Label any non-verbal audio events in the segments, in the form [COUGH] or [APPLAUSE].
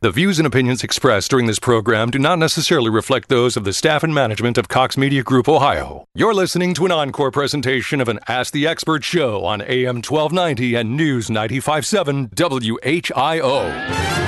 The views and opinions expressed during this program do not necessarily reflect those of the staff and management of Cox Media Group Ohio. You're listening to an encore presentation of an Ask the Expert show on AM 1290 and News 95.7 WHIO.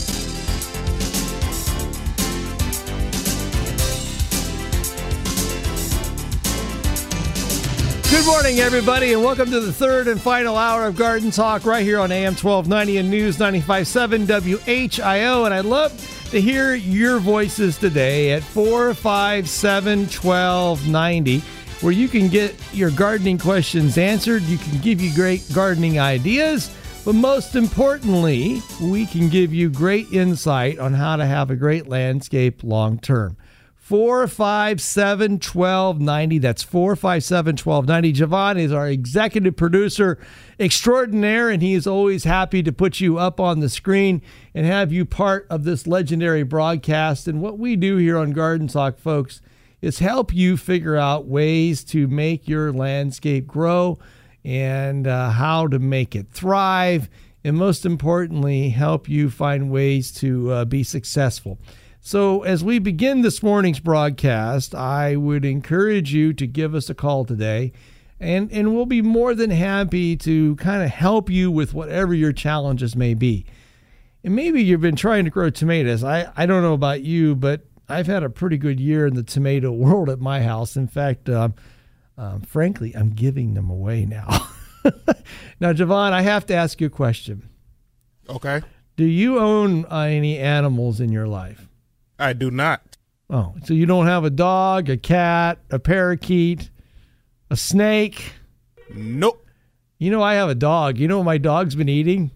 Good morning, everybody, and welcome to the third and final hour of Garden Talk right here on AM 1290 and News 95.7 WHIO. And I'd love to hear your voices today at 457 1290, where you can get your gardening questions answered. You can give you great gardening ideas, but most importantly, we can give you great insight on how to have a great landscape long term. 457 1290. That's 457 1290. Javon is our executive producer extraordinaire, and he is always happy to put you up on the screen and have you part of this legendary broadcast. And what we do here on Garden Talk, folks, is help you figure out ways to make your landscape grow and uh, how to make it thrive. And most importantly, help you find ways to uh, be successful. So, as we begin this morning's broadcast, I would encourage you to give us a call today, and, and we'll be more than happy to kind of help you with whatever your challenges may be. And maybe you've been trying to grow tomatoes. I, I don't know about you, but I've had a pretty good year in the tomato [LAUGHS] world at my house. In fact, um, um, frankly, I'm giving them away now. [LAUGHS] now, Javon, I have to ask you a question. Okay. Do you own uh, any animals in your life? I do not. Oh, so you don't have a dog, a cat, a parakeet, a snake? Nope. You know, I have a dog. You know what my dog's been eating?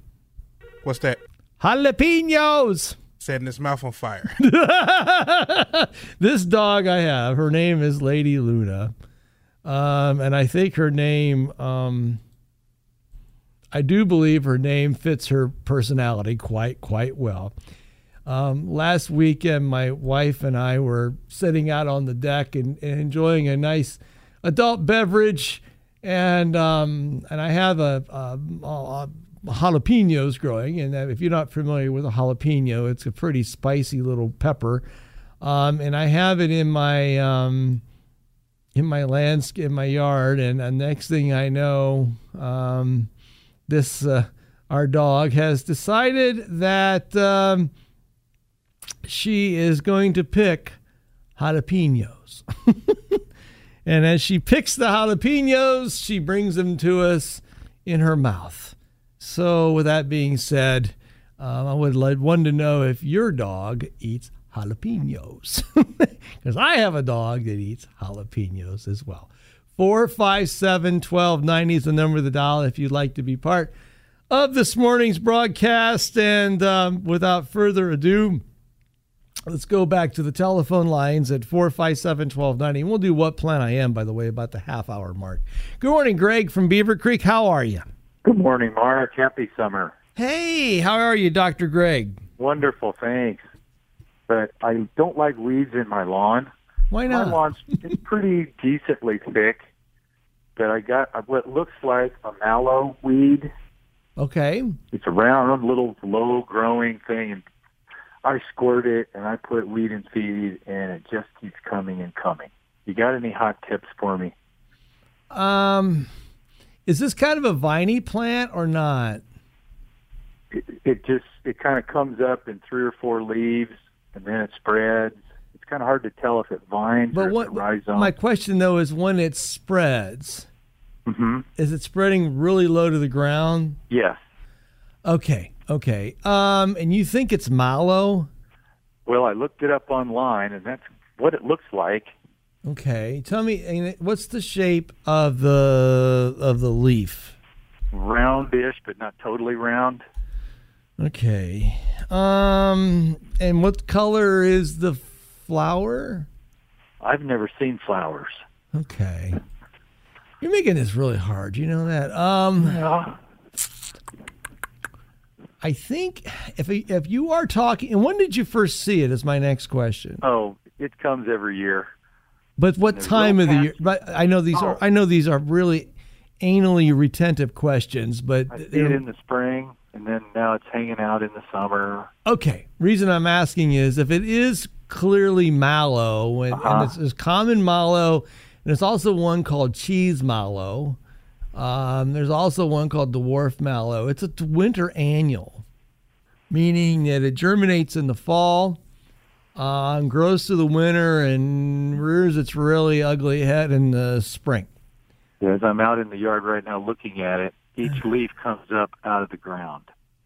What's that? Jalapenos. Setting his mouth on fire. [LAUGHS] this dog I have, her name is Lady Luna. Um, and I think her name, um, I do believe her name fits her personality quite, quite well. Um, last weekend, my wife and I were sitting out on the deck and, and enjoying a nice adult beverage, and um, and I have a, a, a, jalapenos growing. And if you're not familiar with a jalapeno, it's a pretty spicy little pepper, um, and I have it in my um, in my landscape, in my yard. And the next thing I know, um, this uh, our dog has decided that um, she is going to pick jalapenos. [LAUGHS] and as she picks the jalapenos, she brings them to us in her mouth. So, with that being said, um, I would like one to know if your dog eats jalapenos. [LAUGHS] Because I have a dog that eats jalapenos as well. 457 1290 is the number of the dial if you'd like to be part of this morning's broadcast. And um, without further ado, Let's go back to the telephone lines at 457 1290. We'll do what Plant I am, by the way, about the half hour mark. Good morning, Greg from Beavercreek. How are you? Good morning, Mark. Happy summer. Hey, how are you, Dr. Greg? Wonderful, thanks. But I don't like weeds in my lawn. Why not? My lawn's pretty decently thick, but I got what looks like a mallow weed. Okay. It's a round, little, low-growing thing, and I squirt it and I put weed and feed, and it just keeps coming and coming. You got any hot tips for me? Um, is this kind of a viney plant or not? It, it just it kind of comes up in three or four leaves, and then it spreads. It's kind of hard to tell if it vines but or what, rhizomes. My question though is when it spreads, hmm is it spreading really low to the ground? Yes. Okay, okay. Um, and you think it's mallow? Well, I looked it up online, and that's what it looks like. Okay, tell me what's the shape of the of the leaf? Roundish, but not totally round. Okay. Um, and what color is the flower? I've never seen flowers. Okay. You're making this really hard. You know that. Um, Yeah. I think if if you are talking, and when did you first see it? Is my next question. Oh, it comes every year. But what time of the year? But I know these are Oh. I know these are really anally retentive questions. But I see it in the spring, and then now it's hanging out in the summer. okay, reason I'm asking is if it is clearly mallow, and, Uh-huh. and it's, it's common mallow, and it's also one called cheese mallow. Um, there's also one called dwarf mallow. It's a winter annual, meaning that it germinates in the fall, um, grows through the winter, and rears its really ugly head in the spring. As I'm out in the yard right now looking at it, each leaf comes up out of the ground.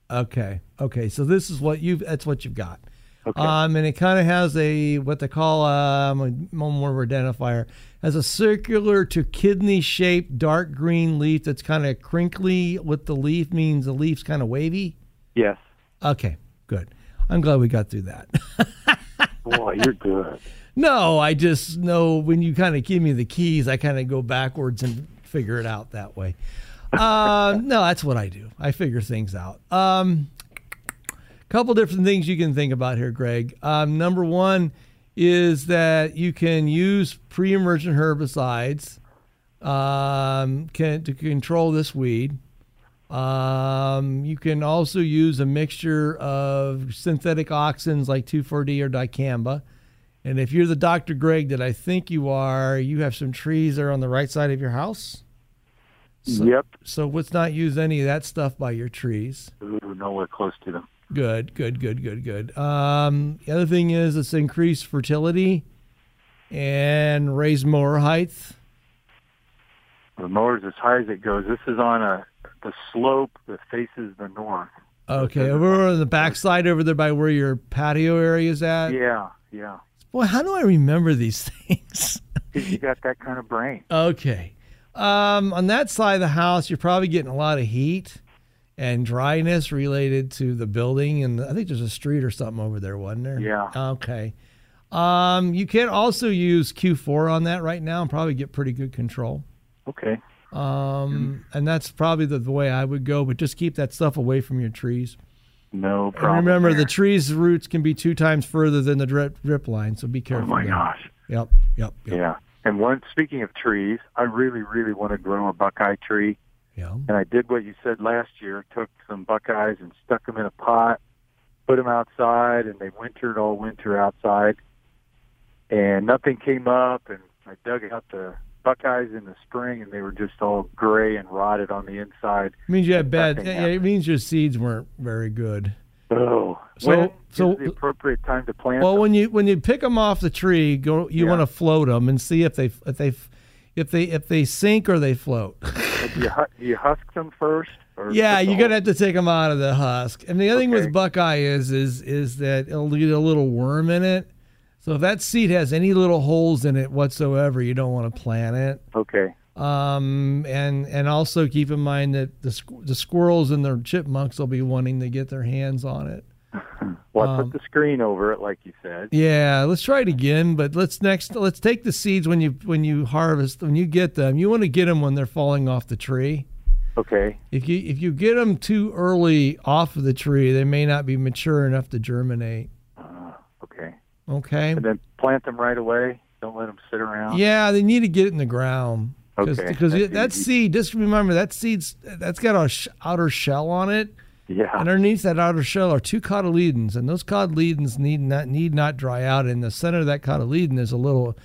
Okay. Okay. So this is what you've. That's what you've got. Okay. Um, and it kind of has a what they call um, a more identifier has a circular to kidney shaped dark green leaf that's kind of crinkly. With the leaf means the leaf's kind of wavy. yes. Okay. Good. I'm glad we got through that. [LAUGHS] Boy, you're good. no, I just know when you kind of give me the keys, I kind of go backwards and figure it out that way. [LAUGHS] Um, no, that's what I do. I figure things out. Um, couple different things you can think about here, Greg. Um, number one is that you can use pre-emergent herbicides um, can, to control this weed. Um, you can also use a mixture of synthetic auxins like 2,4-D or dicamba. And if you're the Dr. Greg that I think you are, you have some trees that are on the right side of your house. So, yep. So let's not use any of that stuff by your trees. Ooh, nowhere close to them. Good, good, good, good, good. Um, the other thing is it's increased fertility and raise mower height. The mower's as high as it goes. This is on a the slope that faces the north. Okay, over on the backside over there by where your patio area is at. Yeah, yeah. Boy, how do I remember these [LAUGHS] things? you got that kind of brain. okay. Um, on that side of the house, you're probably getting a lot of heat and dryness related to the building. And I think there's a street or something over there, wasn't there? Yeah. Okay. Um, you can also use Q4 on that right now and probably get pretty good control. Okay. Um, and that's probably the, the way I would go, but just keep that stuff away from your trees. No And problem. remember, the tree's roots can be two times further than the drip, drip line, so be careful. Oh my there. gosh. Yep, yep, yep. Yeah. And one speaking of trees, I really, really want to grow a buckeye tree. Yeah. And I did what you said last year. Took some buckeyes and stuck them in a pot, put them outside, and they wintered all winter outside. And nothing came up, and I dug out the buckeyes in the spring, and they were just all gray and rotted on the inside. It means you had bad. Yeah, it means your seeds weren't very good. Oh, So- when so- the appropriate time to plant? Well, them? when you when you pick them off the tree, go you Yeah. want to float them and see if they if they if they if they sink or they float. [LAUGHS] do you, do you husk them first? Or yeah, you're gonna have to take them out of the husk. And the other thing with Buckeye is is is that it'll get a little worm in it. So if that seed has any little holes in it whatsoever, you don't want to plant it. Okay. Um, and and also keep in mind that the squ- the squirrels and the chipmunks will be wanting to get their hands on it. [LAUGHS] Well, I Um, put the screen over it, like you said. Yeah, let's try it again. But let's next let's take the seeds when you when you harvest when you get them. You want to get them when they're falling off the tree. Okay. If you if you get them too early off of the tree, they may not be mature enough to germinate. Uh, okay. Okay. And then plant them right away. Don't let them sit around. Yeah, they need to get it in the ground. Cause, Okay, Because that seed, just remember that seed's that's got a sh- outer shell on it. Yeah. Underneath that outer shell are two cotyledons, and those cotyledons need not need not dry out. In the center of that cotyledon is a little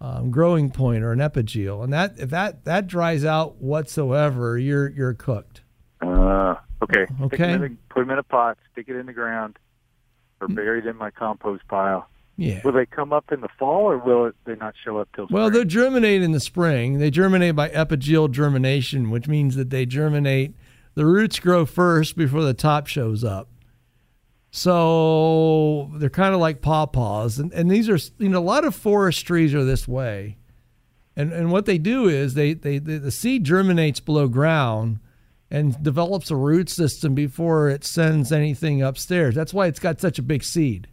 um, growing point or an epigeel, and that if that that dries out whatsoever, you're you're cooked. Uh, okay. Okay. in the- put them in a pot. Stick it in the ground, or buried in my compost pile. Yeah. Will they come up in the fall, or will it, they not show up till Well, spring? they germinate in the spring. They germinate by epigeal germination, which means that they germinate. The roots grow first before the top shows up. So they're kind of like pawpaws, and and these are you know a lot of forest trees are this way, and and what they do is they they, they the seed germinates below ground and develops a root system before it sends anything upstairs. That's why it's got such a big seed.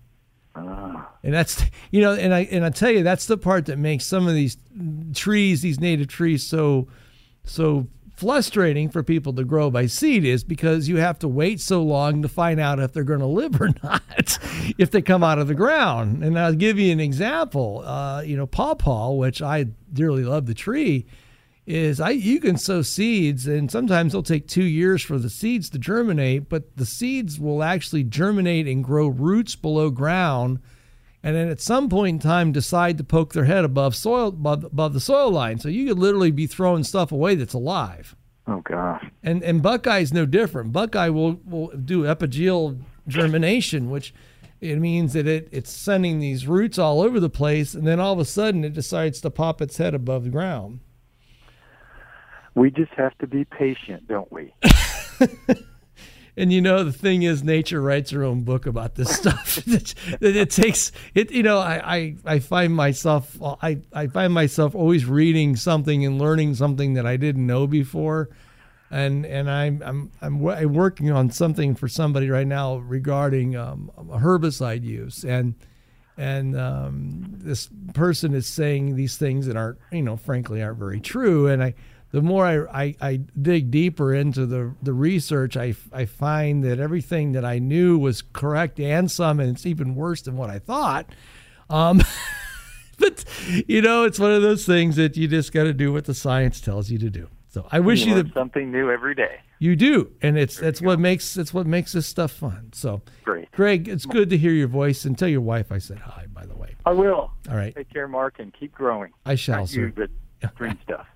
Ah, And that's you know, and I and I tell you, that's the part that makes some of these trees, these native trees, so so frustrating for people to grow by seed is because you have to wait so long to find out if they're going [LAUGHS] to live or not if they come out of the ground. And I'll give you an example. Uh, you know, pawpaw, which I dearly love the tree, is I you can sow seeds and sometimes it'll take two years for the seeds to germinate, but the seeds will actually germinate and grow roots below ground and then at some point in time decide to poke their head above soil above, above the soil line. So you could literally be throwing stuff away that's alive. Oh gosh. And and Buckeye's no different. Buckeye will will do epigeal germination, which it means that it, it's sending these roots all over the place, and then all of a sudden it decides to pop its head above the ground. We just have to be patient, don't we? [LAUGHS] and you know the thing is nature writes her own book about this [LAUGHS] stuff. [LAUGHS] It, it, takes it you know I, I i find myself i i find myself always reading something and learning something that i didn't know before. And and i'm i'm i'm, I'm working on something for somebody right now regarding um, herbicide use. And and um, this person is saying these things that aren't you know frankly aren't very true. And i the more I, I, I, dig deeper into the, the research, I, I find that everything that I knew was correct and some, and it's even worse than what I thought. Um, [LAUGHS] but, you know, it's one of those things that you just got to do what the science tells you to do. So I wish you, you the, something new every day. You do, and it's there that's what go. makes that's what makes this stuff fun. So great, Greg, it's good to hear your voice, and tell your wife I said hi. By the way, I will. All right, take care, Mark, and keep growing. I shall, Not sir. You, but green [LAUGHS] stuff.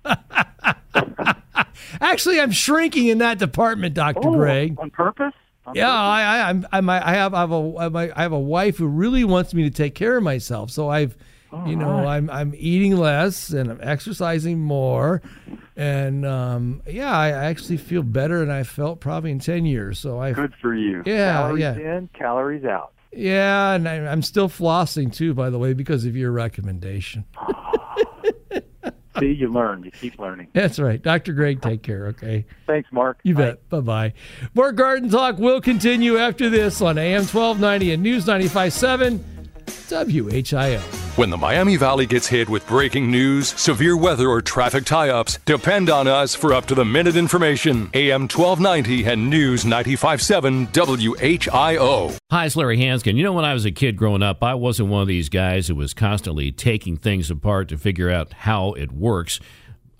[LAUGHS] Actually, I'm shrinking in that department, Doctor oh, Greg. On purpose? On yeah, purpose? I, I, I'm, I'm, I have, I have a, I have a wife who really wants me to take care of myself. So I've, All you know, right. I'm, I'm eating less and I'm exercising more, and um, yeah, I actually feel better than I felt probably in ten years. So I, good for you. Yeah, calories yeah. in, calories out. Yeah, and I, I'm still flossing too, by the way, because of your recommendation. [LAUGHS] See, you learn. You keep learning. That's right. Dr. Greg, take care, okay? Thanks, Mark. You bet. Bye bye. More Garden Talk will continue after this on AM 1290 and News 95.7 WHIO. When the Miami Valley gets hit with breaking news, severe weather, or traffic tie ups, depend on us for up to the minute information. AM 1290 and News 95.7 WHIO. Hi, it's Larry Hansgen. You know, when I was a kid growing up, I wasn't one of these guys who was constantly taking things apart to figure out how it works.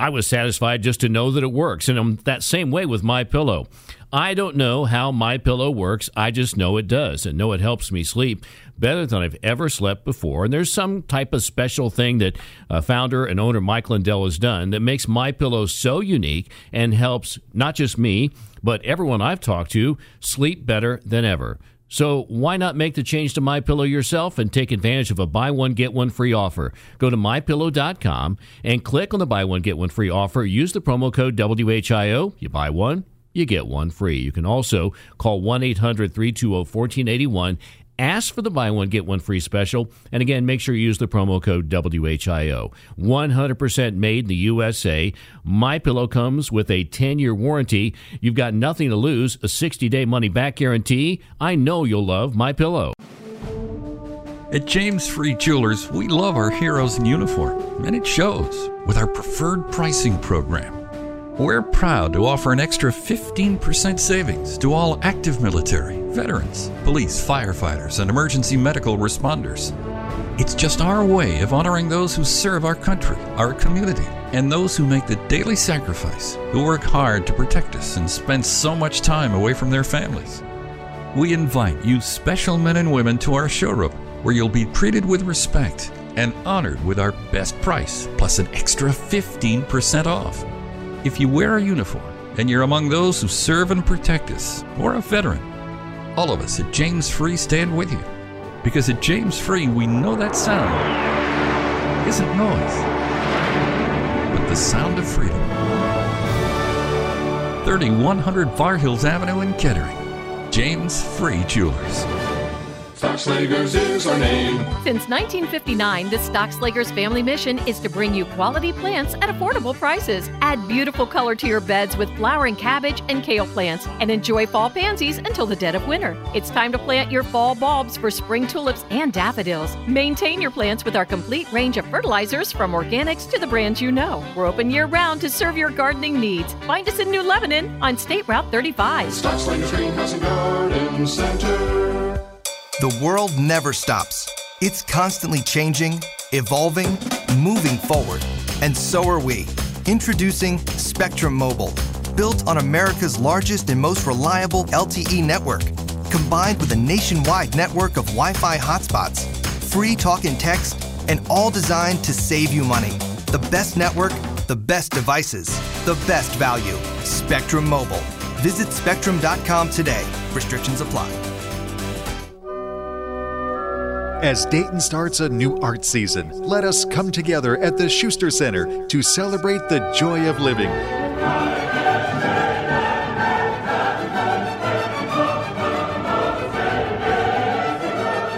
I was satisfied just to know that it works, and I'm that same way with my pillow. I don't know how my pillow works. I just know it does, and know it helps me sleep better than I've ever slept before. And there's some type of special thing that uh, founder and owner Mike Lindell has done that makes my pillow so unique and helps not just me, but everyone I've talked to sleep better than ever. So why not make the change to My Pillow yourself and take advantage of a buy one get one free offer? Go to mypillow.com and click on the buy one get one free offer. Use the promo code WHIO. You buy one, you get one free. You can also call 1-800-320-1481 Ask for the buy one, get one free special. And again, make sure you use the promo code WHIO. 100% made in the USA. My Pillow comes with a 10 year warranty. You've got nothing to lose, a 60 day money back guarantee. I know you'll love My Pillow. At James Free Jewelers, we love our heroes in uniform, and it shows with our preferred pricing program. We're proud to offer an extra 15% savings to all active military, veterans, police, firefighters, and emergency medical responders. It's just our way of honoring those who serve our country, our community, and those who make the daily sacrifice, who work hard to protect us and spend so much time away from their families. We invite you, special men and women, to our showroom where you'll be treated with respect and honored with our best price plus an extra 15% off. If you wear a uniform and you're among those who serve and protect us, or a veteran, all of us at James Free stand with you. Because at James Free, we know that sound isn't noise, but the sound of freedom. 3100 Far Hills Avenue in Kettering. James Free Jewelers. Stockslagers is our name. Since 1959, the Stockslagers family mission is to bring you quality plants at affordable prices. Add beautiful color to your beds with flowering cabbage and kale plants and enjoy fall pansies until the dead of winter. It's time to plant your fall bulbs for spring tulips and daffodils. Maintain your plants with our complete range of fertilizers from organics to the brands you know. We're open year round to serve your gardening needs. Find us in New Lebanon on State Route 35. Stockslagers Greenhouse and Garden Center. The world never stops. It's constantly changing, evolving, moving forward. And so are we. Introducing Spectrum Mobile, built on America's largest and most reliable LTE network, combined with a nationwide network of Wi Fi hotspots, free talk and text, and all designed to save you money. The best network, the best devices, the best value. Spectrum Mobile. Visit spectrum.com today. Restrictions apply. As Dayton starts a new art season, let us come together at the Schuster Center to celebrate the joy of living.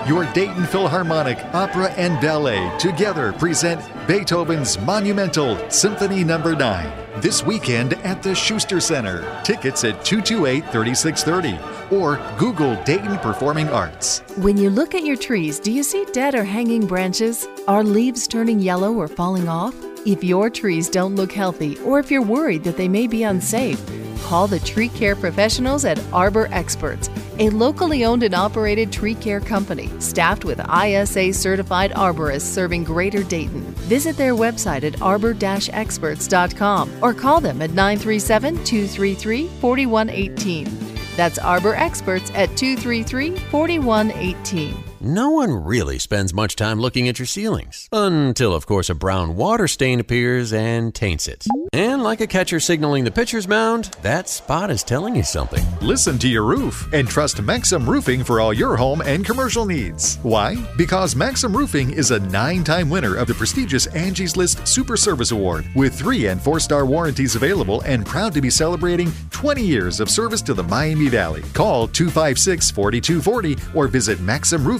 Your Dayton Philharmonic Opera and Ballet together present Beethoven's monumental Symphony Number no. 9 this weekend at the Schuster Center. Tickets at 228 3630 or Google Dayton Performing Arts. When you look at your trees, do you see dead or hanging branches? Are leaves turning yellow or falling off? If your trees don't look healthy or if you're worried that they may be unsafe, call the tree care professionals at Arbor Experts, a locally owned and operated tree care company staffed with ISA certified arborists serving Greater Dayton. Visit their website at arbor-experts.com or call them at 937 233 4118. That's Arbor Experts at 233 4118. No one really spends much time looking at your ceilings. Until, of course, a brown water stain appears and taints it. And like a catcher signaling the pitcher's mound, that spot is telling you something. Listen to your roof and trust Maxim Roofing for all your home and commercial needs. Why? Because Maxim Roofing is a nine time winner of the prestigious Angie's List Super Service Award with three and four star warranties available and proud to be celebrating 20 years of service to the Miami Valley. Call 256 4240 or visit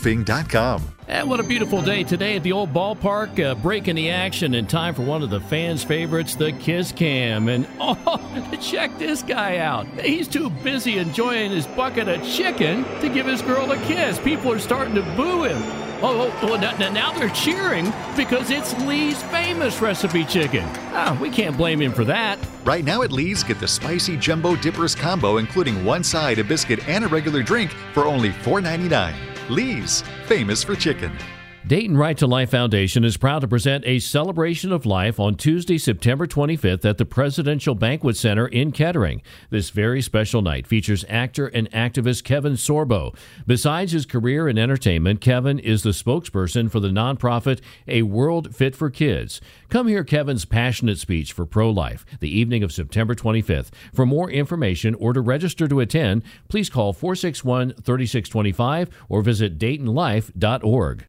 MaximRoofing.com. And what a beautiful day today at the old ballpark, uh, breaking the action in time for one of the fans' favorites, the Kiss Cam. And [LAUGHS] oh, check this guy out. He's too busy enjoying his bucket of chicken to give his girl a kiss. People are starting to boo him. Oh, oh, oh now, now they're cheering because it's Lee's famous recipe chicken. Ah, we can't blame him for that. Right now at Lee's, get the spicy jumbo dippers combo, including one side, a biscuit, and a regular drink for only $4.99. Lee's, famous for chicken. Dayton Right to Life Foundation is proud to present a celebration of life on Tuesday, September 25th at the Presidential Banquet Center in Kettering. This very special night features actor and activist Kevin Sorbo. Besides his career in entertainment, Kevin is the spokesperson for the nonprofit A World Fit for Kids. Come hear Kevin's passionate speech for pro life the evening of September 25th. For more information or to register to attend, please call 461 3625 or visit DaytonLife.org.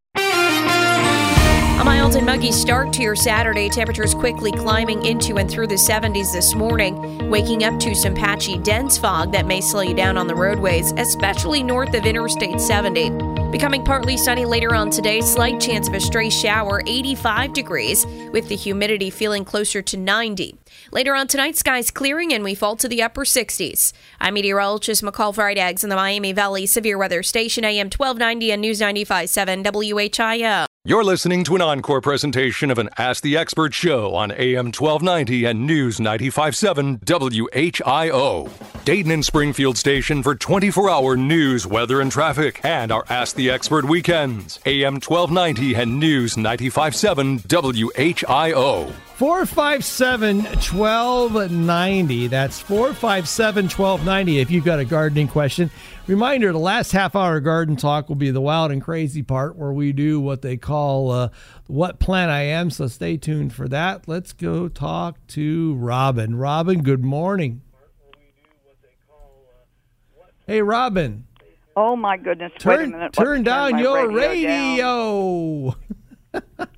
A mild and muggy start to your Saturday. Temperatures quickly climbing into and through the 70s this morning, waking up to some patchy, dense fog that may slow you down on the roadways, especially north of Interstate 70. Becoming partly sunny later on today, slight chance of a stray shower, 85 degrees, with the humidity feeling closer to 90. Later on tonight, skies clearing and we fall to the upper 60s. I'm meteorologist McCall Vrydaghs in the Miami Valley Severe Weather Station, AM 1290 and News 95.7 WHIO. You're listening to an encore presentation of an Ask the Expert show on AM 1290 and News 95.7 WHIO. Dayton and Springfield station for 24 hour news, weather, and traffic, and our Ask the Expert weekends. AM 1290 and News 95.7 WHIO. 457 1290. That's 457 1290 if you've got a gardening question. Reminder the last half hour garden talk will be the wild and crazy part where we do what they call uh, What Plant I Am. So stay tuned for that. Let's go talk to Robin. Robin, good morning. Hey, Robin. Oh, my goodness. Turn, minute, turn down your radio. radio. [LAUGHS]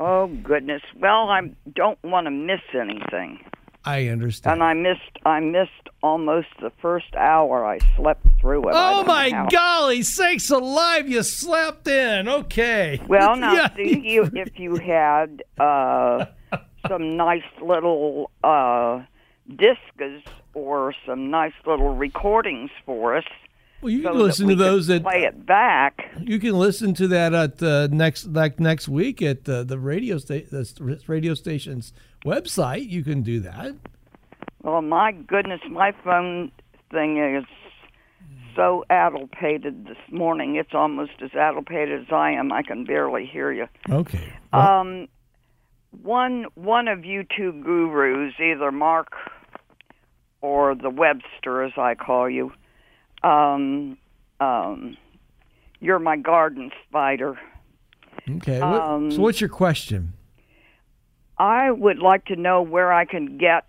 Oh goodness. Well, I don't want to miss anything. I understand. And I missed I missed almost the first hour. I slept through it. Oh my golly sakes alive! You slept in. Okay. [LAUGHS] Well, [LAUGHS] now Yeah. see you if you had uh, some nice little uh, discs or some nice little recordings for us. Well, you so can listen to those at play it back. You can listen to that at uh, next like next week at the the radio sta- the radio station's website. You can do that. Well, my goodness, my phone thing is so addlepated this morning. It's almost as addlepated as I am. I can barely hear you. Okay. Um, one one of you two gurus, either Mark or the Webster, as I call you, um, um, you're my garden spider. Okay. Um, so what's your question? I would like to know where I can get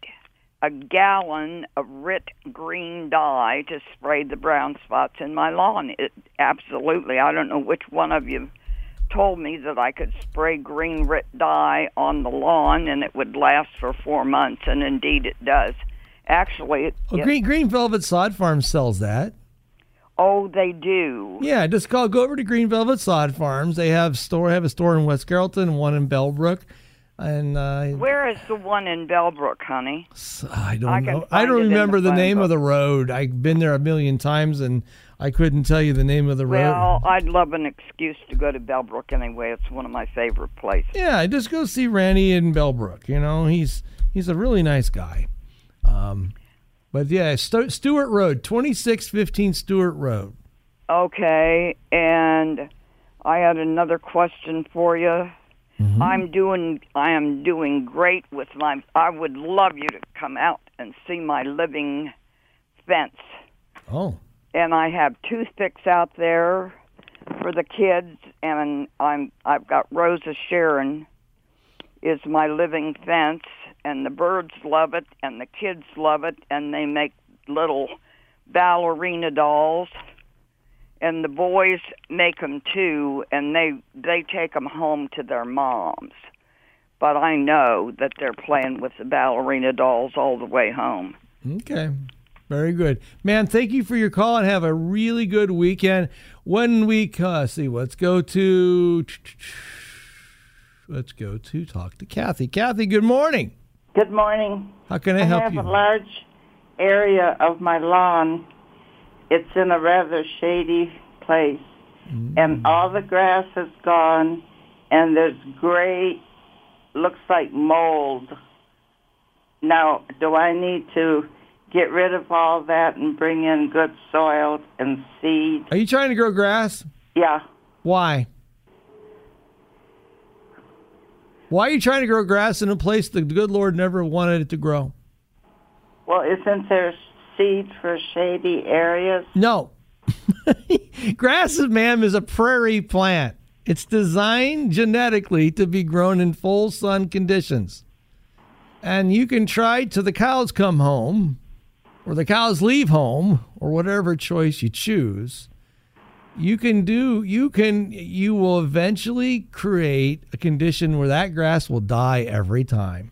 a gallon of Rit green dye to spray the brown spots in my lawn. It, absolutely. I don't know which one of you told me that I could spray green Rit dye on the lawn and it would last for four months, and indeed it does. Actually, it, Well, it- Green Green Velvet Sod Farm sells that. Oh, they do. Yeah, just call go over to Green Velvet Sod Farms. They have store have a store in West Carrollton, one in Bellbrook, and uh, Where is the one in Bellbrook, honey? I don't I know. I don't remember the the, name book. of the road. I've been there a million times, and I couldn't tell you the name of the road. Well, I'd love an excuse to go to Bellbrook anyway. It's one of my favorite places. Yeah, just go see Randy in Bellbrook. You know, he's he's a really nice guy. Um, but yeah, Stu- Stewart Road, twenty six fifteen Stewart Road. Okay, and I had another question for you. Mm-hmm. I'm doing I am doing great with my I would love you to come out and see my living fence. Oh, And I have toothpicks out there for the kids and I'm I've got Rosa Sharon is my living fence and the birds love it and the kids love it and they make little ballerina dolls and the boys make them too and they they take them home to their moms but i know that they're playing with the ballerina dolls all the way home okay, very good, man. Thank you for your call and have a really good weekend. One week, uh, see, let's go to let's go to talk to Kathy. Kathy, good morning. Good morning. How can I help have you? I have a large area of my lawn. It's in a rather shady place, Mm. and all the grass is gone, and there's gray, looks like mold. Now, do I need to get rid of all that and bring in good soil and seed? Are you trying to grow grass? Yeah. Why? Why are you trying to grow grass in a place the good Lord never wanted it to grow? Well, isn't there seed for shady areas? No. [LAUGHS] grass, ma'am, is a prairie plant. It's designed genetically to be grown in full sun conditions. And you can try till the cows come home, or the cows leave home, or whatever choice you choose. You can do, you can, you will eventually create a condition where that grass will die every time.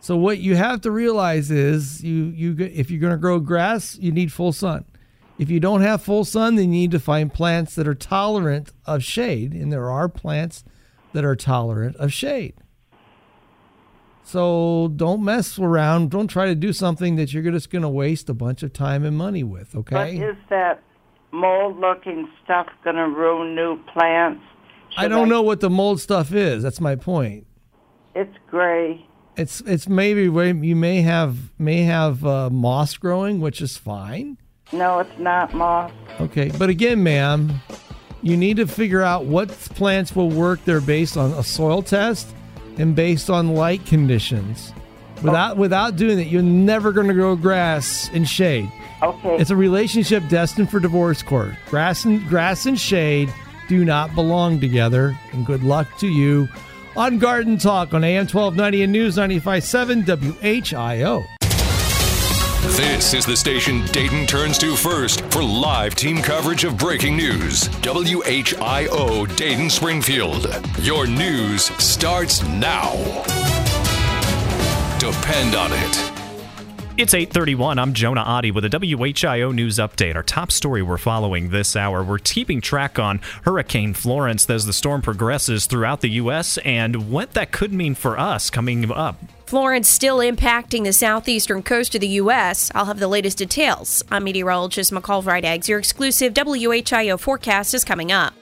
So what you have to realize is you you if you're going to grow grass, you need full sun. If you don't have full sun, then you need to find plants that are tolerant of shade, and there are plants that are tolerant of shade. So don't mess around. Don't try to do something that you're just going to waste a bunch of time and money with. Okay. But is that mold-looking stuff going to ruin new plants? I don't know what the mold stuff is. That's my point. It's gray. It's it's maybe where you may have may have uh, moss growing, which is fine. No, it's not moss. Okay, but again, ma'am, you need to figure out what plants will work. They're based on a soil test and based on light conditions. Without without doing that, you're never going to grow grass in shade. Okay. It's a relationship destined for divorce court. Grass and grass and shade do not belong together. And good luck to you on Garden Talk on AM 1290 and News 95.7 WHIO. This is the station Dayton turns to first for live team coverage of breaking news. WHIO Dayton Springfield. Your news starts now. Depend on it. It's 8:31. I'm Jonah Adi with a WHIO news update. Our top story we're following this hour. We're keeping track on Hurricane Florence as the storm progresses throughout the US and what that could mean for us coming up. Florence still impacting the southeastern coast of the U.S. I'll have the latest details. I'm meteorologist McCall Vrydaghs. Your exclusive WHIO forecast is coming up.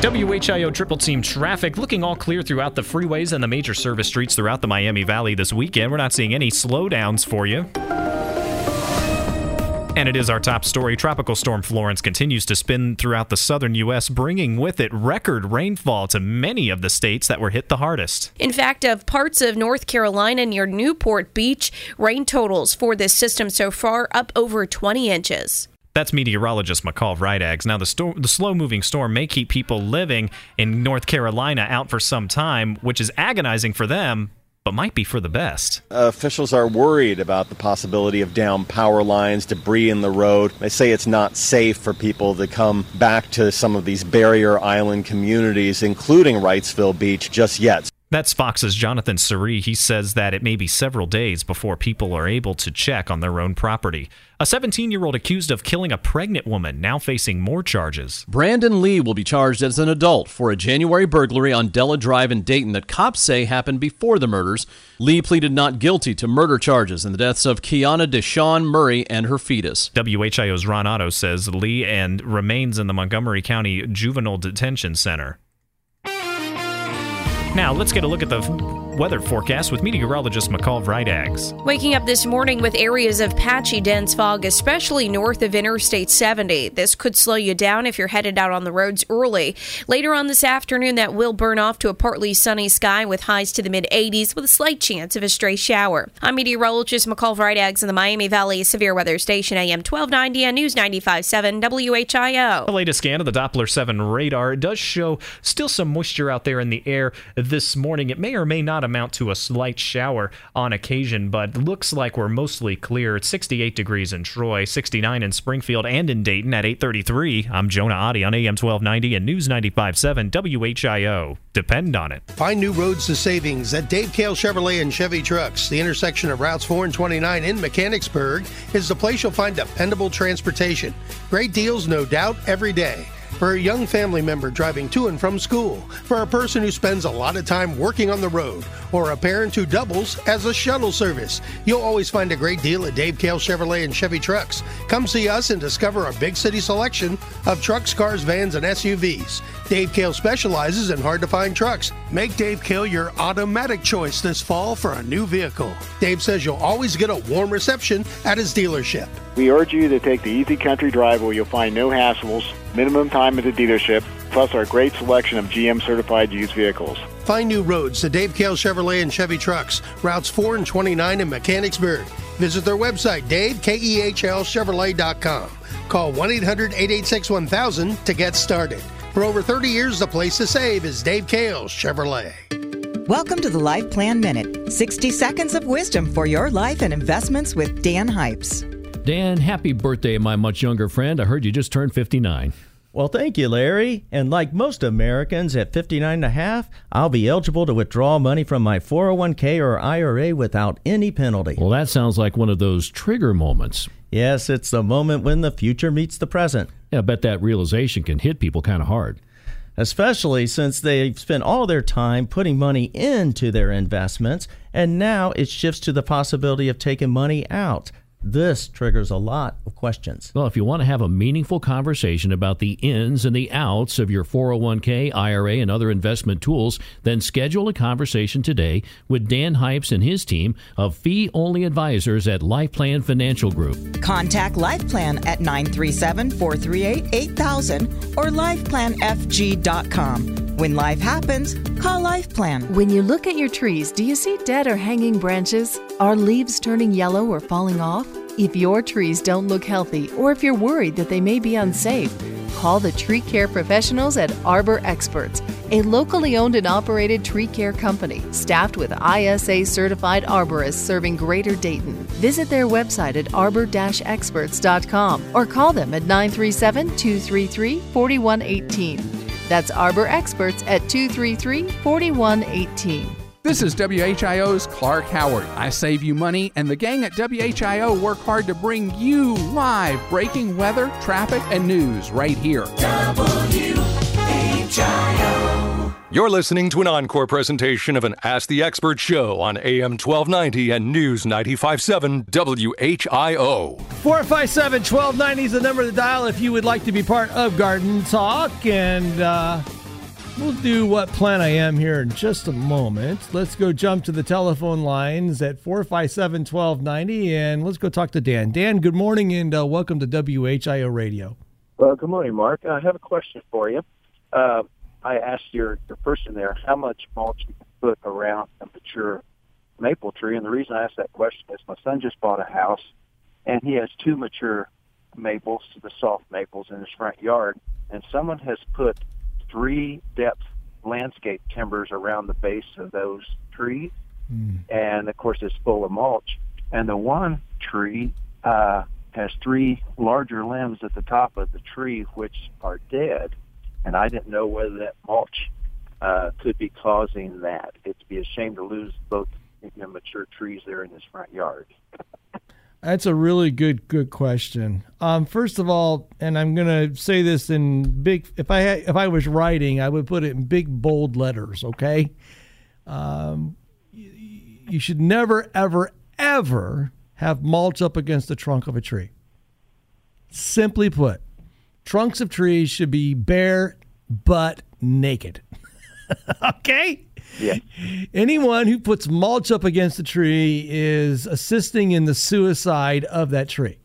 WHIO triple team traffic looking all clear throughout the freeways and the major service streets throughout the Miami Valley this weekend. We're not seeing any slowdowns for you. And it is our top story. Tropical Storm Florence continues to spin throughout the southern U.S., bringing with it record rainfall to many of the states that were hit the hardest. In fact, of parts of North Carolina near Newport Beach, rain totals for this system so far up over 20 inches. That's meteorologist McCall Vrydaghs. Now, the, the slow moving storm may keep people living in North Carolina out for some time, which is agonizing for them, but might be for the best. Officials are worried about the possibility of down power lines, debris in the road. They say it's not safe for people to come back to some of these barrier island communities, including Wrightsville Beach, just yet. That's Fox's Jonathan Serrie. He says that it may be several days before people are able to check on their own property. A 17 year old accused of killing a pregnant woman now facing more charges. Brandon Lee will be charged as an adult for a January burglary on Della Drive in Dayton that cops say happened before the murders. Lee pleaded not guilty to murder charges in the deaths of Kiana Deshawn Murray and her fetus. WHIO's Ron Otto says Lee and remains in the Montgomery County Juvenile Detention Center. Now, let's get a look at the weather forecast with meteorologist McCall Vrydaghs. Waking up this morning with areas of patchy dense fog, especially north of Interstate 70. This could slow you down if you're headed out on the roads early. Later on this afternoon, that will burn off to a partly sunny sky with highs to the mid 80s with a slight chance of a stray shower. I'm meteorologist McCall Vrydaghs in the Miami Valley Severe Weather Station, AM 1290 and News 95.7 WHIO. The latest scan of the Doppler 7 radar does show still some moisture out there in the air this morning. It may or may not amount to a slight shower on occasion, but looks like we're mostly clear. It's 68 degrees in Troy, 69 in Springfield and in Dayton at 833. I'm Jonah Adi on AM 1290 and News 95.7 WHIO. Depend on it. Find new roads to savings at Dave Kehl Chevrolet and Chevy Trucks. The intersection of Routes 4 and 29 in Mechanicsburg is the place you'll find dependable transportation. Great deals, no doubt, every day for a young family member driving to and from school, for a person who spends a lot of time working on the road, or a parent who doubles as a shuttle service. You'll always find a great deal at Dave Kehl Chevrolet and Chevy Trucks. Come see us and discover our big city selection of trucks, cars, vans, and SUVs. Dave Kehl specializes in hard to find trucks. Make Dave Kehl your automatic choice this fall for a new vehicle. Dave says you'll always get a warm reception at his dealership. We urge you to take the easy country drive where you'll find no hassles, minimum time at the dealership, plus our great selection of GM certified used vehicles. Find new roads to Dave Kehl Chevrolet and Chevy Trucks, routes 4 and 29 in Mechanicsburg. Visit their website, davekehlchevrolet.com. Call 1 800 886 1000 to get started. For over 30 years, the place to save is Dave Kehl's Chevrolet. Welcome to the Life Plan Minute 60 seconds of wisdom for your life and investments with Dan Hypes. Dan, happy birthday, my much younger friend. I heard you just turned 59. Well, thank you, Larry. And like most Americans at 59 and a half, I'll be eligible to withdraw money from my 401k or IRA without any penalty. Well, that sounds like one of those trigger moments. Yes, it's the moment when the future meets the present. Yeah, I bet that realization can hit people kind of hard. Especially since they've spent all their time putting money into their investments, and now it shifts to the possibility of taking money out. This triggers a lot of questions. Well, if you want to have a meaningful conversation about the ins and the outs of your 401k, IRA, and other investment tools, then schedule a conversation today with Dan Hypes and his team of fee only advisors at Life Plan Financial Group. Contact Life Plan at 937 438 8000 or lifeplanfg.com. When life happens, call Life Plan. When you look at your trees, do you see dead or hanging branches? Are leaves turning yellow or falling off? If your trees don't look healthy or if you're worried that they may be unsafe, call the tree care professionals at Arbor Experts, a locally owned and operated tree care company staffed with ISA certified arborists serving Greater Dayton. Visit their website at arbor-experts.com or call them at 937 233 4118. That's Arbor Experts at 233 4118. This is WHIO's Clark Howard. I save you money, and the gang at WHIO work hard to bring you live breaking weather, traffic, and news right here. WHIO. You're listening to an encore presentation of an Ask the Expert show on AM 1290 and News 957 WHIO. 457 1290 is the number to dial if you would like to be part of Garden Talk. And, uh, We'll do what Plant I am here in just a moment. Let's go jump to the telephone lines at 457 1290 and let's go talk to Dan. Dan, good morning and uh, welcome to WHIO Radio. Well, good morning, Mark. I have a question for you. Uh, I asked your, your person there how much mulch you can put around a mature maple tree. And the reason I asked that question is my son just bought a house and he has two mature maples, the soft maples, in his front yard. And someone has put three depth landscape timbers around the base of those trees. Mm. And of course, it's full of mulch. And the one tree uh, has three larger limbs at the top of the tree, which are dead. And I didn't know whether that mulch uh, could be causing that. It'd be a shame to lose both you know, mature trees there in his front yard. [LAUGHS] That's a really good good question. Um, first of all, and I'm gonna say this in big. If I had, if I was writing, I would put it in big bold letters. Okay. Um, you, you should never, ever, ever have mulch up against the trunk of a tree. Simply put, trunks of trees should be bare but naked. [LAUGHS] okay? Yeah. [LAUGHS] Anyone who puts mulch up against the tree is assisting in the suicide of that tree.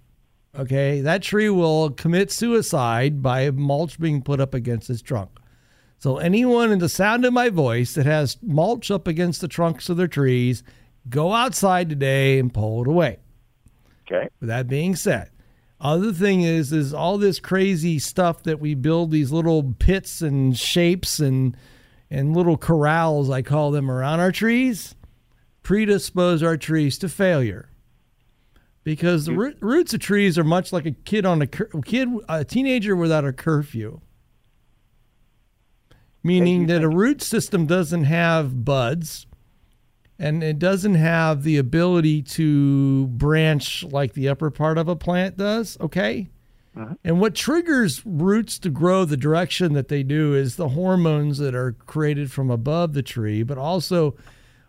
Okay? That tree will commit suicide by mulch being put up against its trunk. So, anyone in the sound of my voice that has mulch up against the trunks of their trees, go outside today and pull it away. Okay. With that being said, other thing is, is all this crazy stuff that we build these little pits and shapes and and little corrals, I call them, around our trees, predispose our trees to failure. Because the root, roots of trees are much like a kid on a kid, a teenager without a curfew. Meaning that a root system doesn't have buds, and it doesn't have the ability to branch like the upper part of a plant does. Okay. Uh-huh. And what triggers roots to grow the direction that they do is the hormones that are created from above the tree, but also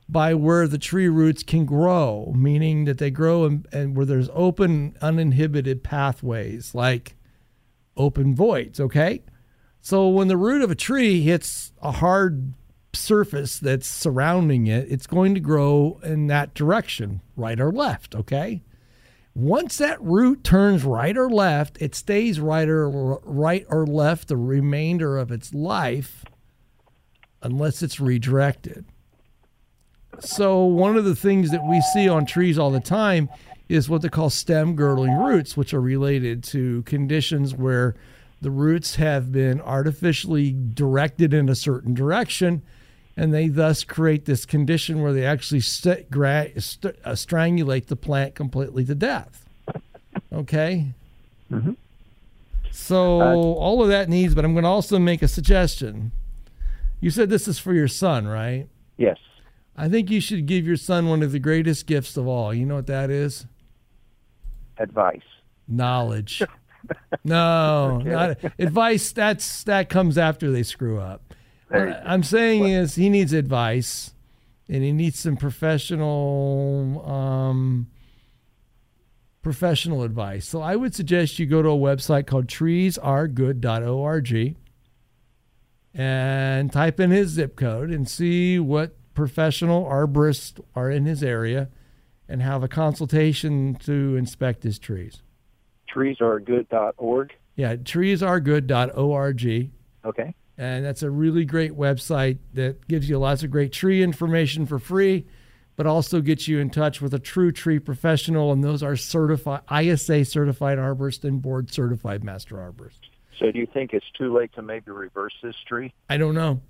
by where the tree roots can grow, meaning that they grow and, and where there's open, uninhibited pathways, like open voids. Okay. So when the root of a tree hits a hard surface that's surrounding it, it's going to grow in that direction, right or left. Okay. Once that root turns right or left, it stays right or right or left the remainder of its life unless it's redirected. So one of the things that we see on trees all the time is what they call stem girdling roots, which are related to conditions where the roots have been artificially directed in a certain direction and they thus create this condition where they actually st- gra- st- uh, strangulate the plant completely to death. Okay. Mm-hmm. So uh, all of that needs, but I'm going to also make a suggestion. You said this is for your son, right? Yes. I think you should give your son one of the greatest gifts of all. You know what that is? Advice. Knowledge. [LAUGHS] no, okay. not advice. That's that comes after they screw up. What I'm saying what? is he needs advice, and he needs some professional, um, professional advice. So I would suggest you go to a website called treesaregood.org and type in his zip code and see what professional arborists are in his area and have a consultation to inspect his trees. Treesaregood.org? Yeah, treesaregood.org. Okay. And that's a really great website that gives you lots of great tree information for free, but also gets you in touch with a true tree professional. And those are certified, ISA certified arborists and board certified master arborists. So do you think it's too late to maybe reverse this tree? I don't know.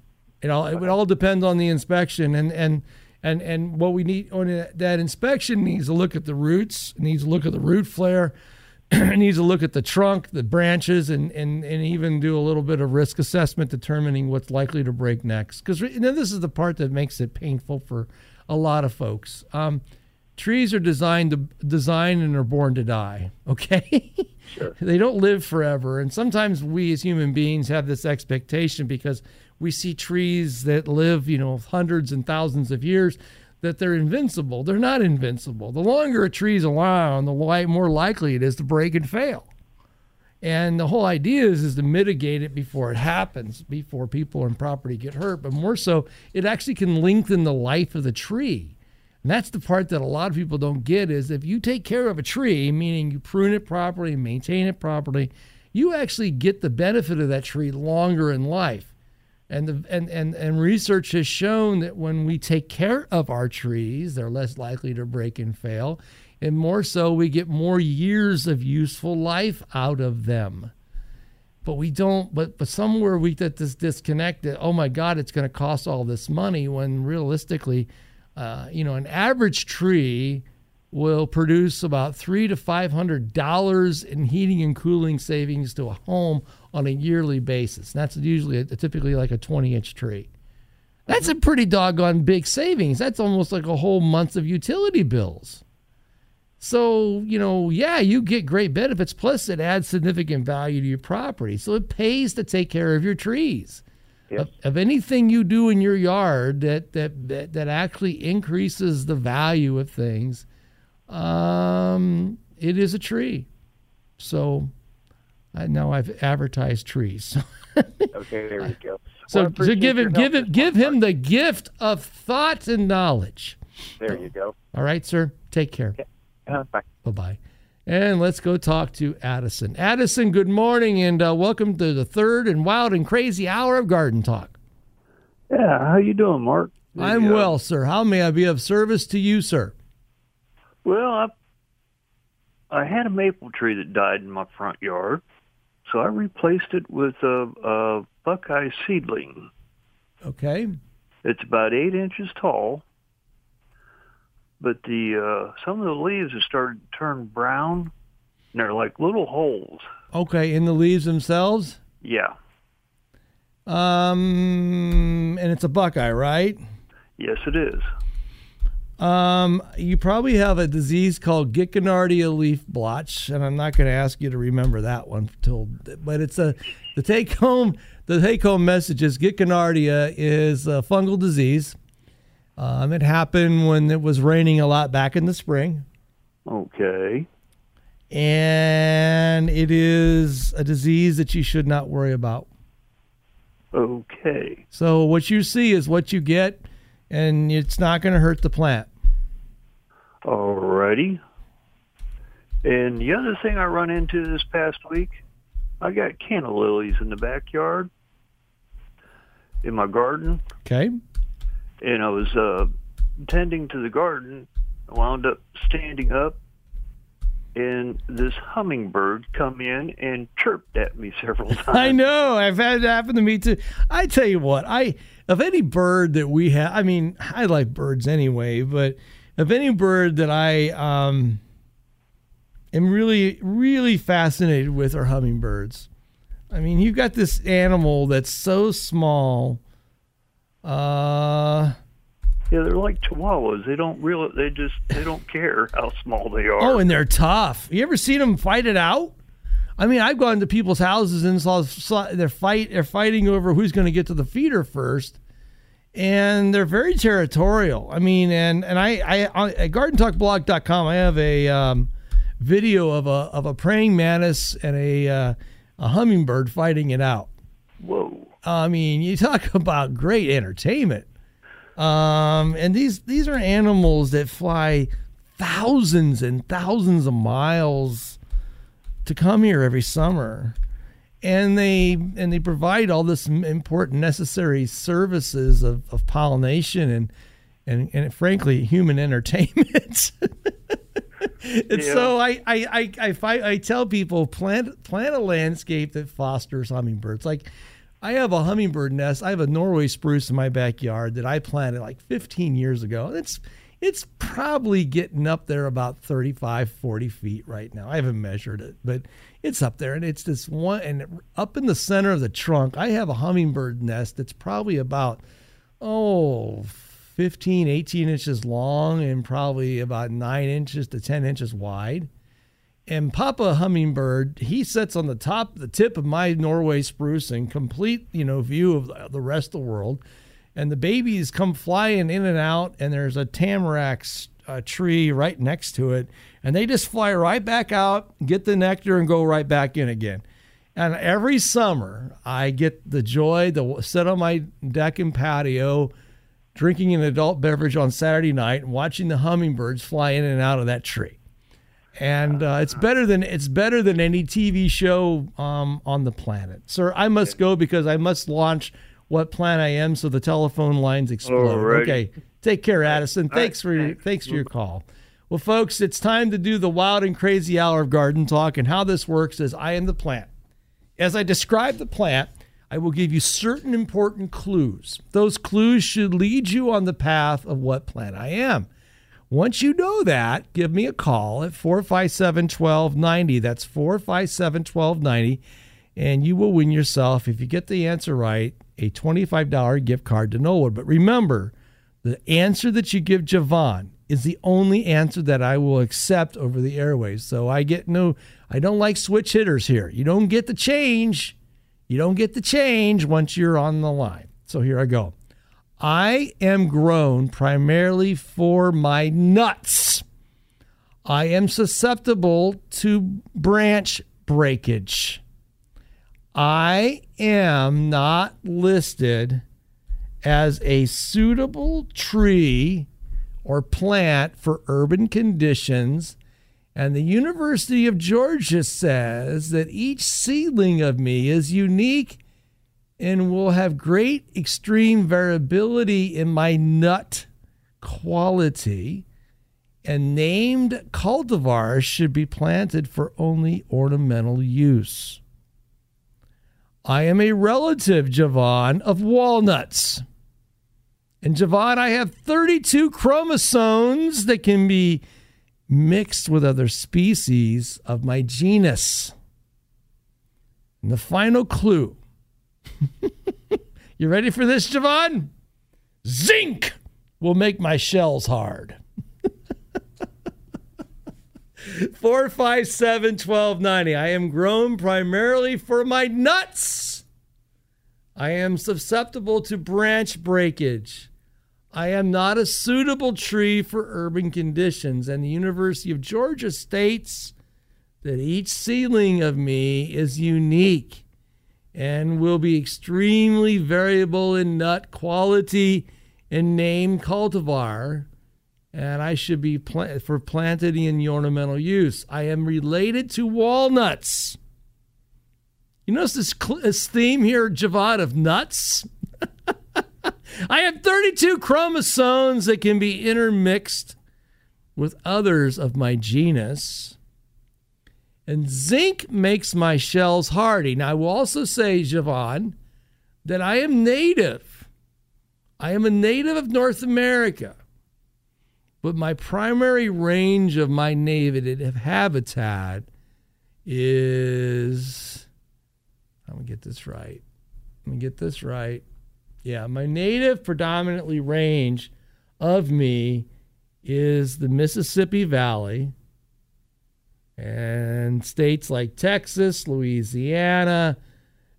It all it all depends on the inspection and and and and what we need on that inspection needs to look at the roots, needs to look at the root flare, [CLEARS THROAT] needs to look at the trunk, the branches, and, and, and even do a little bit of risk assessment, determining what's likely to break next. Because you know, this is the part that makes it painful for a lot of folks. Um, trees are designed to design and are born to die. [LAUGHS] Okay, sure. [LAUGHS] they don't live forever, and sometimes we as human beings have this expectation because we see trees that live, you know, hundreds and thousands of years that they're invincible. They're not invincible. The longer a tree's around, the more likely it is to break and fail. And the whole idea is, is to mitigate it before it happens, before people and property get hurt. But more so, it actually can lengthen the life of the tree. And that's the part that a lot of people don't get is if you take care of a tree, meaning you prune it properly, maintain it properly, you actually get the benefit of that tree longer in life. And, the, and, and, and research has shown that when we take care of our trees, they're less likely to break and fail. And more so, we get more years of useful life out of them. But we don't, but, but somewhere we get this disconnect that, oh my God, it's going to cost all this money when realistically, uh, you know, an average tree will produce about three to five hundred dollars in heating and cooling savings to a home on a yearly basis. And that's usually a, typically like a 20 inch tree. That's a pretty doggone big savings. That's almost like a whole month of utility bills. So, you know, yeah, you get great benefits, plus it adds significant value to your property. So it pays to take care of your trees. Yep. Of, of anything you do in your yard that, that, that, that actually increases the value of things, um, it is a tree. So I know I've advertised trees. [LAUGHS] okay, there we go. So, Well, I so give him give him give him the gift of thought and knowledge. There you go. All right, sir. Take care. Uh, bye. Bye bye. And let's go talk to Addison. Addison, good morning and uh, welcome to the third and wild and crazy hour of Garden Talk. Yeah, how you doing, Mark? I'm uh, well, sir. How may I be of service to you, sir? Well, I I had a maple tree that died in my front yard, so I replaced it with a, a buckeye seedling. Okay. It's about eight inches tall, but the uh, some of the leaves have started to turn brown, and they're like little holes. Okay, in the leaves themselves? Yeah, Um and it's a buckeye, right? yes, it is. Um, you probably have a disease called Guignardia leaf blotch, and I'm not going to ask you to remember that one till, but it's a the take home the take home message is Guignardia is a fungal disease. Um, it happened when it was raining a lot back in the spring, Okay. and it is a disease that you should not worry about. Okay. So what you see is what you get, and it's not going to hurt the plant. Alrighty. And the other thing I run into this past week, I got canna lilies in the backyard in my garden, Okay. and I was uh, tending to the garden. I wound up standing up, and this hummingbird come in and chirped at me several [LAUGHS] times. I know. I've had it happen to me too. I tell you what, I of any bird that we have, I mean, I like birds anyway, but of any bird that I um am really, really fascinated with are hummingbirds. I mean, you've got this animal that's so small. Uh Yeah, they're like chihuahuas. They don't really. They just. They don't [LAUGHS] care how small they are. Oh, and they're tough. You ever seen them fight it out? I mean, I've gone to people's houses and saw, saw they're fight they're fighting over who's going to get to the feeder first, and they're very territorial. I mean, and and I I at GardenTalkBlog.com I have a um, video of a of a praying mantis and a uh, a hummingbird fighting it out. Whoa! I mean, you talk [LAUGHS] about great entertainment. Um, and these these are animals that fly thousands and thousands of miles to come here every summer, and they and they provide all this important necessary services of, of pollination and and and frankly human [LAUGHS] entertainment. [LAUGHS] and Yeah. so I I I I, I tell people plant plant a landscape that fosters hummingbirds. Like I have a hummingbird nest. I have a Norway spruce in my backyard that I planted like 15 years ago. It's It's probably getting up there about 35, 40 feet right now. I haven't measured it, but it's up there. And it's this one, and up in the center of the trunk, I have a hummingbird nest that's probably about, oh, 15, 18 inches long and probably about nine inches to 10 inches wide. And Papa Hummingbird, he sits on the top, the tip of my Norway spruce in complete, you know, view of the rest of the world. And the babies come flying in and out, and there's a tamarack uh, tree right next to it. And they just fly right back out, get the nectar, and go right back in again. And every summer, I get the joy to sit on my deck and patio drinking an adult beverage on Saturday night and watching the hummingbirds fly in and out of that tree. And uh, it's better than it's better than any TV show um, on the planet, sir. I must go because I must launch what plan I am, so the telephone lines explode. Alrighty. Okay, take care, Addison. Thanks for your, thanks for your call. Well, folks, it's time to do the wild and crazy hour of garden talk. And how this works is I am the plant. As I describe the plant, I will give you certain important clues. Those clues should lead you on the path of what plant I am. Once you know that, give me a call at 457 1290. That's 457 1290. And you will win yourself, if you get the answer right, a $25 gift card to Knollwood. But remember, the answer that you give Javon is the only answer that I will accept over the airways. So I get no, I don't like switch hitters here. You don't get the change. You don't get the change once you're on the line. So here I go. I am grown primarily for my nuts. I am susceptible to branch breakage. I am not listed as a suitable tree or plant for urban conditions. And the University of Georgia says that each seedling of me is unique and will have great extreme variability in my nut quality. And named cultivars should be planted for only ornamental use. I am a relative, Javon, of walnuts. And Javon, I have 32 chromosomes that can be mixed with other species of my genus. And the final clue. [LAUGHS] you ready for this, Javon? Zinc will make my shells hard. [LAUGHS] 457 1290. I am grown primarily for my nuts. I am susceptible to branch breakage. I am not a suitable tree for urban conditions. And the University of Georgia states that each seedling of me is unique and will be extremely variable in nut quality and name cultivar and I should be for planted in ornamental use. I am related to walnuts. You notice this, cl- this theme here, Javad, of nuts? [LAUGHS] I have 32 chromosomes that can be intermixed with others of my genus. And zinc makes my shells hardy. Now, I will also say, Javon, that I am native. I am a native of North America. But my primary range of my native habitat is. I'm going to get this right. Let me get this right. Yeah, my native predominantly range of me is the Mississippi Valley and states like Texas, Louisiana,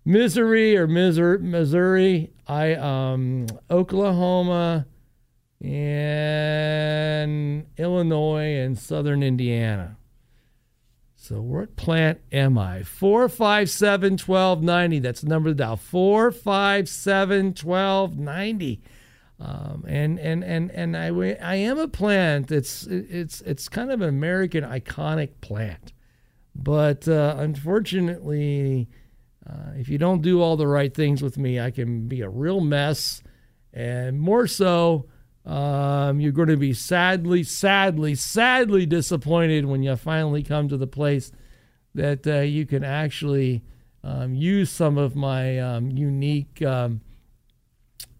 Missouri or Missouri, Missouri, I um Oklahoma, and Illinois and southern Indiana. So what plant am I? 457 1290. That's the number to dial. 457 1290. Um, and and and and I, I am a plant. It's it's it's kind of an American iconic plant, but uh, unfortunately, uh, if you don't do all the right things with me, I can be a real mess, and more so, um, you're going to be sadly, sadly, sadly disappointed when you finally come to the place that uh, you can actually um, use some of my um, unique um,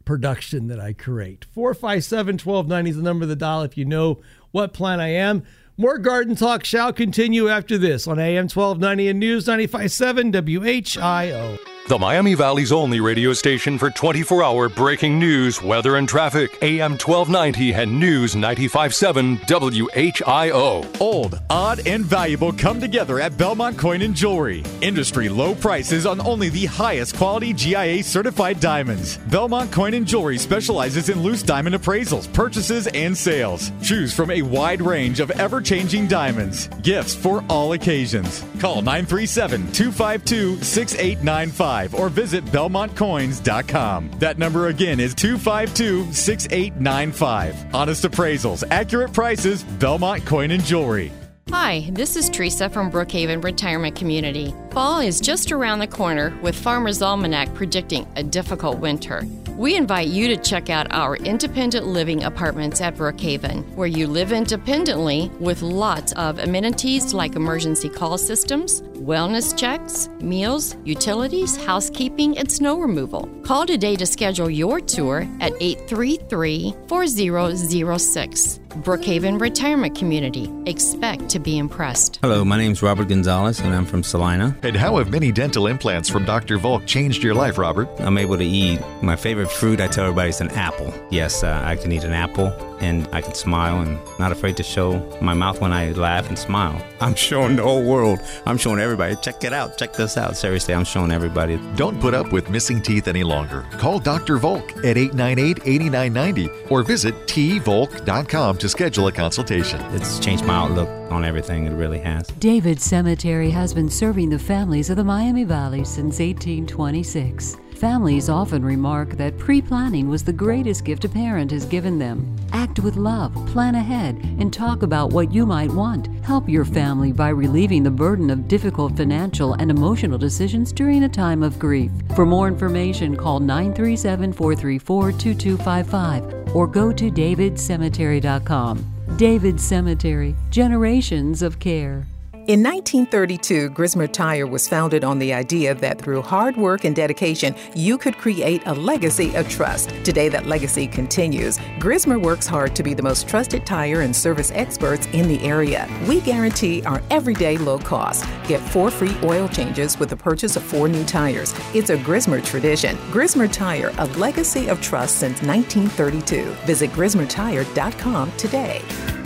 production that I create. 457 1290 is the number of the dial if you know what plan I am. More garden talk shall continue after this on AM 1290 and News 957 WHIO. The Miami Valley's only radio station for 24 hour breaking news, weather, and traffic. AM 1290 and News 957 WHIO. Old, odd, and valuable come together at Belmont Coin and Jewelry. Industry low prices on only the highest quality GIA certified diamonds. Belmont Coin and Jewelry specializes in loose diamond appraisals, purchases, and sales. Choose from a wide range of ever changing diamonds. Gifts for all occasions. Call 937 252 6895 or visit BelmontCoins.com. That number again is 252 6895. Honest appraisals, accurate prices, Belmont Coin and Jewelry. Hi, this is Teresa from Brookhaven Retirement Community. Fall is just around the corner with Farmer's Almanac predicting a difficult winter. We invite you to check out our independent living apartments at Brookhaven, where you live independently with lots of amenities like emergency call systems, wellness checks, meals, utilities, housekeeping, and snow removal. Call today to schedule your tour at 833 4006. Brookhaven Retirement Community. Expect to be impressed. Hello, my name is Robert Gonzalez, and I'm from Salina. And how have many dental implants from Dr. Volk changed your life, Robert? I'm able to eat. My favorite fruit, I tell everybody, is an apple. Yes, uh, I can eat an apple, and I can smile, and not afraid to show my mouth when I laugh and smile. I'm showing the whole world. I'm showing everybody. Check it out. Check this out. Seriously, I'm showing everybody. Don't put up with missing teeth any longer. Call Dr. Volk at 898 8990 or visit tvolk.com to schedule a consultation. It's changed my outlook on everything. It really has. David Cemetery has been serving the families of the Miami Valley since 1826. Families often remark that pre planning was the greatest gift a parent has given them. Act with love, plan ahead, and talk about what you might want. Help your family by relieving the burden of difficult financial and emotional decisions during a time of grief. For more information, call 937 434 2255 or go to davidcemetery.com. David Cemetery, generations of care. In 1932, Grismer Tire was founded on the idea that through hard work and dedication, you could create a legacy of trust. Today, that legacy continues. Grismer works hard to be the most trusted tire and service experts in the area. We guarantee our everyday low cost. Get four free oil changes with the purchase of four new tires. It's a Grismer tradition. Grismer Tire, a legacy of trust since 1932. Visit grismertire.com today.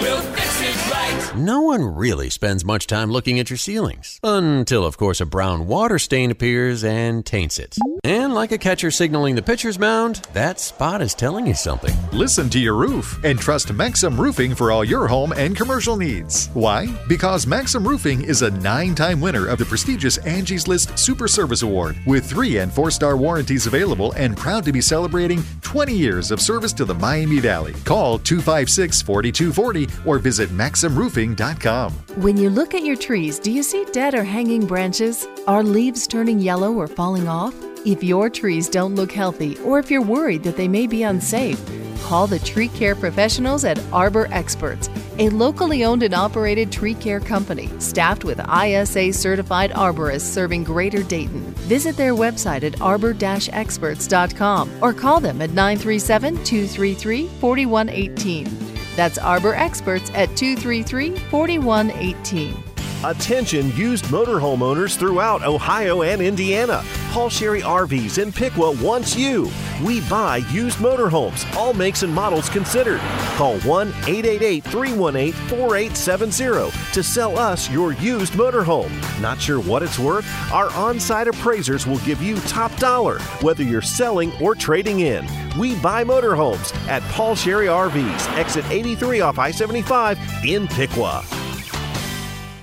We'll fix it right. No one really spends much time looking at your ceilings. Until, of course, a brown water stain appears and taints it. And like a catcher signaling the pitcher's mound, that spot is telling you something. Listen to your roof and trust Maxim Roofing for all your home and commercial needs. Why? Because Maxim Roofing is a nine time winner of the prestigious Angie's List Super Service Award with three and four star warranties available and proud to be celebrating 20 years of service to the Miami Valley. Call 256 4240 or visit MaximRoofing.com. When you look at your trees, do you see dead or hanging branches? Are leaves turning yellow or falling off? If your trees don't look healthy or if you're worried that they may be unsafe, call the tree care professionals at Arbor Experts, a locally owned and operated tree care company staffed with ISA certified arborists serving Greater Dayton. Visit their website at arbor-experts.com or call them at 937 233 4118. That's Arbor Experts at 233 4118. Attention used motorhome owners throughout Ohio and Indiana. Paul Sherry RVs in Piqua wants you. We buy used motorhomes, all makes and models considered. Call 1 888 318 4870 to sell us your used motorhome. Not sure what it's worth? Our on site appraisers will give you top dollar, whether you're selling or trading in. We buy motorhomes at Paul Sherry RVs, exit 83 off I 75 in Piqua.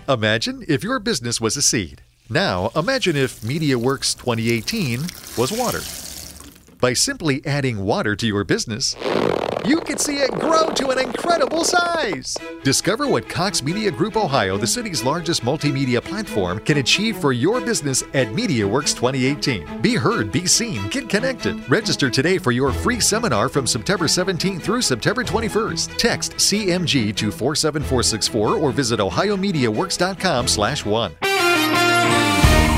Imagine if your business was a seed. Now, imagine if MediaWorks 2018 was water. By simply adding water to your business, you could see it grow to an incredible size. Discover what Cox Media Group Ohio, the city's largest multimedia platform, can achieve for your business at MediaWorks 2018. Be heard, be seen, get connected. Register today for your free seminar from September 17th through September 21st. Text CMG to 47464 or visit ohiomediaworks.com slash one.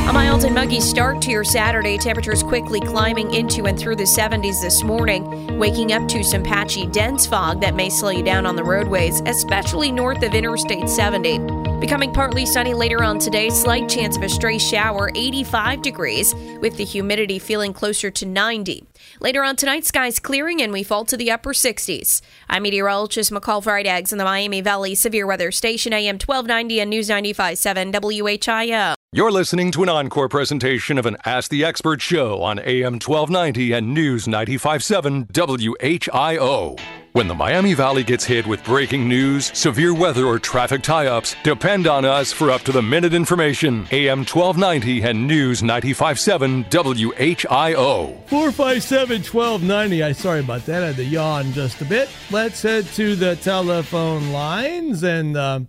A mild and muggy start to your Saturday. Temperatures quickly climbing into and through the 70s this morning, waking up to some patchy dense fog that may slow you down on the roadways, especially north of Interstate 70. Becoming partly sunny later on today, slight chance of a stray shower, 85 degrees, with the humidity feeling closer to 90. Later on tonight, skies clearing and we fall to the upper 60s. I'm meteorologist McCall Vrydaghs in the Miami Valley Severe Weather Station, AM 1290 and News 95.7 WHIO. You're listening to an encore presentation of an Ask the Expert show on AM 1290 and News 957 WHIO. When the Miami Valley gets hit with breaking news, severe weather, or traffic tie ups, depend on us for up to the minute information. AM 1290 and News 957 WHIO. 457 1290. I sorry about that. I had to yawn just a bit. Let's head to the telephone lines and. Uh,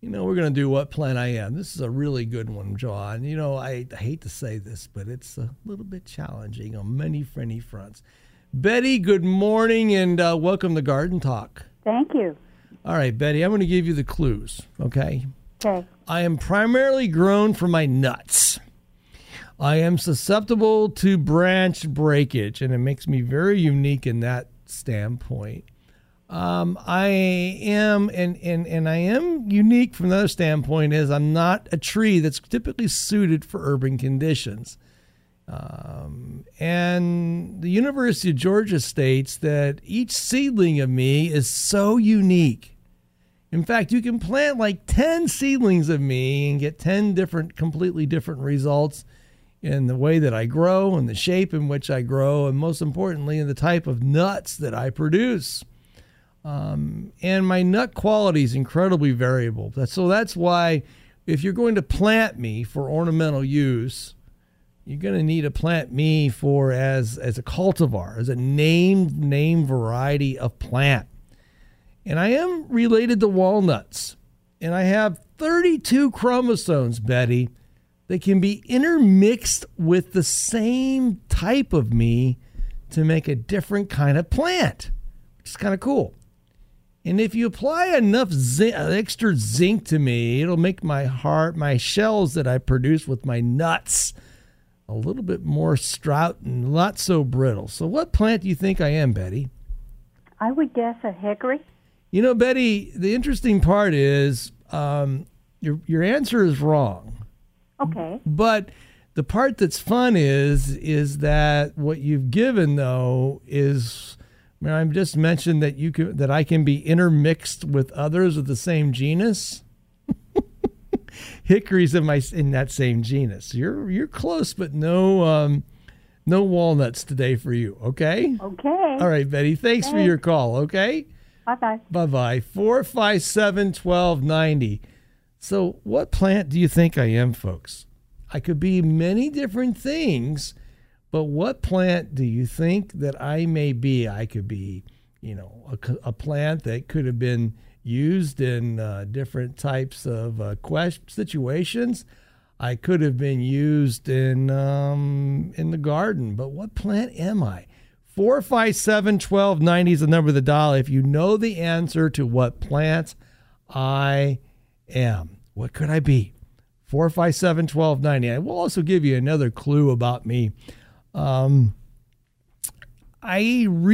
you know, we're going to do what plan I am. This is a really good one, John. You know, I, I, hate to say this, but it's a little bit challenging on many, many fronts. Betty, good morning and uh, welcome to Garden Talk. Thank you. All right, Betty, I'm going to give you the clues, okay? Okay. I am primarily grown for my nuts. I am susceptible to branch breakage, and it makes me very unique in that standpoint. Um, I am, and, and, and I am unique from another standpoint, is I'm not a tree that's typically suited for urban conditions. Um, and the University of Georgia states that each seedling of me is so unique. In fact, you can plant like 10 seedlings of me and get 10 different, completely different results in the way that I grow and the shape in which I grow, and most importantly, in the type of nuts that I produce. Um, and my nut quality is incredibly variable. So that's why if you're going to plant me for ornamental use, you're going to need to plant me for as as a cultivar, as a named name variety of plant. And I am related to walnuts. And I have 32 chromosomes, Betty, that can be intermixed with the same type of me to make a different kind of plant, which is kind of cool. And if you apply enough zinc, uh, extra zinc to me, it'll make my heart, my shells that I produce with my nuts, a little bit more strout and not so brittle. So, what plant do you think I am, Betty? I would guess a hickory. You know, Betty, the interesting part is um, your your answer is wrong. Okay. But the part that's fun is is that what you've given though is I have just mentioned that you can, that I can be intermixed with others of the same genus. Hickories in my in that same genus. You're you're close, but no um, no walnuts today for you. Okay. Okay. All right, Betty. Thanks, thanks. for your call. Okay. Bye bye. Bye bye. Four five seven twelve ninety. So, what plant do you think I am, folks? I could be many different things but what plant do you think that I may be? I could be, you know, a, a plant that could have been used in uh, different types of uh, quest situations. I could have been used in um, in the garden, but what plant am I? 457 1290 is the number of the dial. If you know the answer to what plant I am, what could I be? 457 1290. I will also give you another clue about me. Um, I really